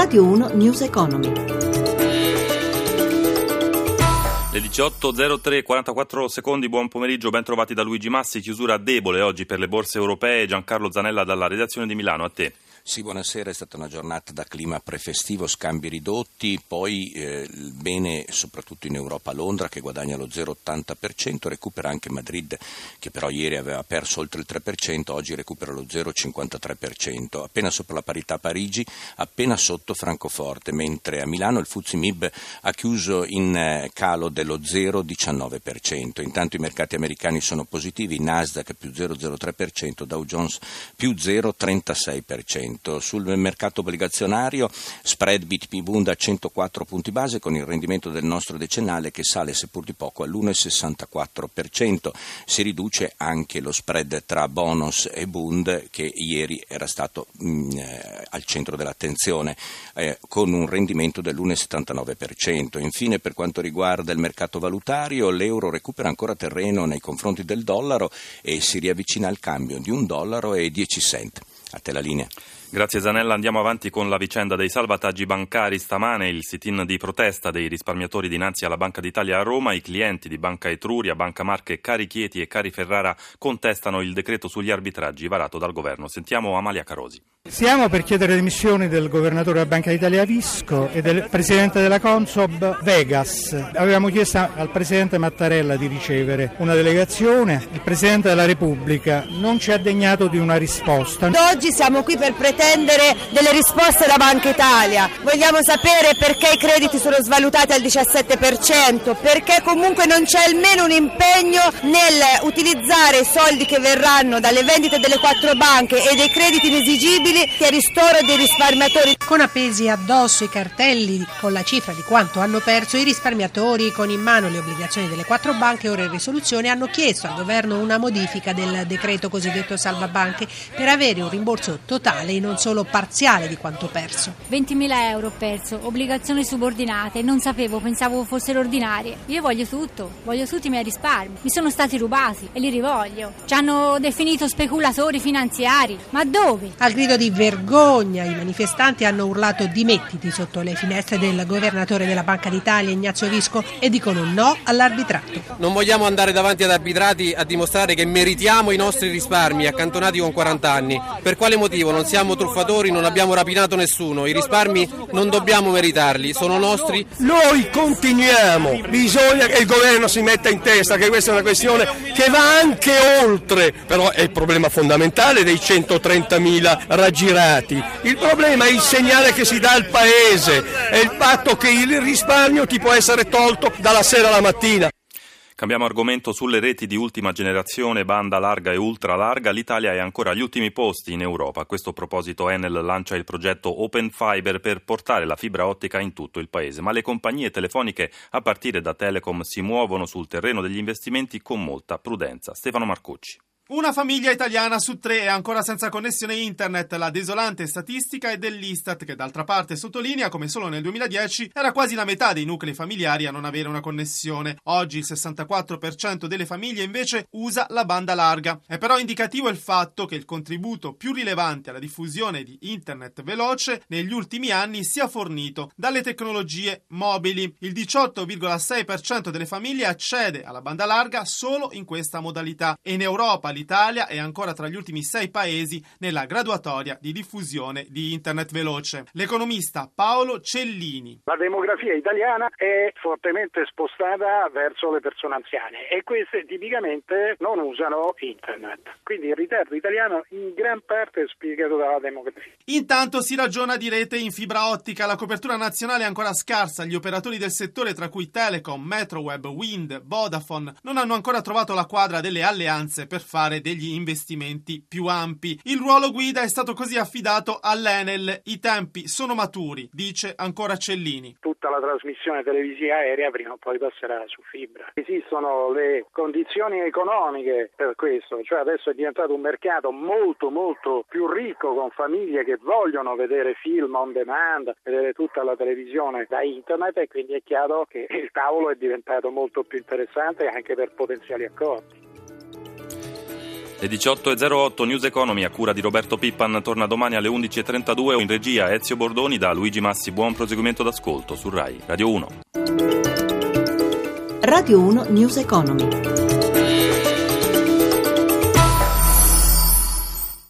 Radio 1 News Economy. Le 18.03, 44 secondi, buon pomeriggio, ben trovati da Luigi Massi, chiusura debole oggi per le borse europee, Giancarlo Zanella dalla redazione di Milano, a te. Sì, buonasera, è stata una giornata da clima prefestivo, scambi ridotti, poi eh, bene soprattutto in Europa Londra che guadagna lo 0,80%, recupera anche Madrid che però ieri aveva perso oltre il 3%, oggi recupera lo 0,53%, appena sopra la parità Parigi, appena sotto Francoforte, mentre a Milano il Fuzzi Mib ha chiuso in eh, calo dello 0,19%. Intanto i mercati americani sono positivi, Nasdaq più 0,03%, Dow Jones più 0,36% rendimento. Sul mercato obbligazionario spread BTP Bund a 104 punti base con il rendimento del nostro decennale che sale seppur di poco all'1,64%. Si riduce anche lo spread tra bonus e Bund che ieri era stato mh, mm, eh, al centro dell'attenzione eh, con un rendimento dell'1,79%. Infine per quanto riguarda il mercato valutario l'euro recupera ancora terreno nei confronti del dollaro e si riavvicina al cambio di un dollaro e 10 cent. A te la linea. Grazie Zanella, andiamo avanti con la vicenda dei salvataggi bancari. Stamane il sit-in di protesta dei risparmiatori dinanzi alla Banca d'Italia a Roma. I clienti di Banca Etruria, Banca Marche, Cari Chieti e Cari Ferrara contestano il decreto sugli arbitraggi varato dal governo. Sentiamo Amalia Carosi. Siamo per chiedere le dimissioni del governatore della Banca d'Italia Visco e del presidente della Consob Vegas. Avevamo chiesto al presidente Mattarella di ricevere una delegazione, il presidente della Repubblica non ci ha degnato di una risposta. Oggi siamo qui per pretendere attendere delle risposte da Banca Italia. Vogliamo sapere perché i crediti sono svalutati al 17%, perché comunque non c'è almeno un impegno nel utilizzare i soldi che verranno dalle vendite delle quattro banche e dei crediti inesigibili che ristoro dei risparmiatori. Con appesi addosso i cartelli con la cifra di quanto hanno perso i risparmiatori con in mano le obbligazioni delle quattro banche ora in risoluzione hanno chiesto al governo una modifica del decreto cosiddetto salva banche per avere un rimborso totale in non solo parziale di quanto perso. 20.000 euro ho perso, obbligazioni subordinate, non sapevo, pensavo fossero ordinarie. Io voglio tutto, voglio tutti i miei risparmi. Mi sono stati rubati e li rivoglio. Ci hanno definito speculatori finanziari. Ma dove? Al grido di vergogna i manifestanti hanno urlato dimettiti sotto le finestre del governatore della Banca d'Italia Ignazio Visco e dicono no all'arbitrato. Non vogliamo andare davanti ad arbitrati a dimostrare che meritiamo i nostri risparmi accantonati con 40 anni. Per quale motivo non siamo truffatori, non abbiamo rapinato nessuno, i risparmi non dobbiamo meritarli, sono nostri. Noi continuiamo, bisogna che il governo si metta in testa che questa è una questione che va anche oltre, però è il problema fondamentale dei 130.000 raggirati. Il problema è il segnale che si dà al paese, è il fatto che il risparmio ti può essere tolto dalla sera alla mattina. Cambiamo argomento sulle reti di ultima generazione, banda larga e ultra larga. L'Italia è ancora agli ultimi posti in Europa. A questo proposito Enel lancia il progetto Open Fiber per portare la fibra ottica in tutto il paese. Ma le compagnie telefoniche, a partire da Telecom, si muovono sul terreno degli investimenti con molta prudenza. Stefano Marcucci. Una famiglia italiana su tre è ancora senza connessione internet. La desolante statistica è dell'Istat, che d'altra parte sottolinea come solo nel 2010 era quasi la metà dei nuclei familiari a non avere una connessione. Oggi il 64% delle famiglie invece usa la banda larga. È però indicativo il fatto che il contributo più rilevante alla diffusione di internet veloce negli ultimi anni sia fornito dalle tecnologie mobili. Il 18,6% delle famiglie accede alla banda larga solo in questa modalità e in Europa l'Italia è ancora tra gli ultimi sei paesi nella graduatoria di diffusione di Internet veloce. L'economista Paolo Cellini. La demografia italiana è fortemente spostata verso le persone anziane e queste tipicamente non usano Internet. Quindi il ritardo italiano in gran parte è spiegato dalla demografia. Intanto si ragiona di rete in fibra ottica. La copertura nazionale è ancora scarsa. Gli operatori del settore, tra cui Telecom, Metroweb, Wind, Vodafone, non hanno ancora trovato la quadra delle alleanze per fare fare degli investimenti più ampi. Il ruolo guida è stato così affidato all'Enel. I tempi sono maturi, dice ancora Cellini. Tutta la trasmissione televisiva aerea prima o poi passerà su fibra. Esistono le condizioni economiche per questo, cioè adesso è diventato un mercato molto molto più ricco con famiglie che vogliono vedere film on demand, vedere tutta la televisione da internet e quindi è chiaro che il tavolo è diventato molto più interessante anche per potenziali accordi. Le 18.08 News Economy a cura di Roberto Pippan torna domani alle 11.32 in regia Ezio Bordoni da Luigi Massi. Buon proseguimento d'ascolto su RAI Radio 1. Radio 1 News Economy.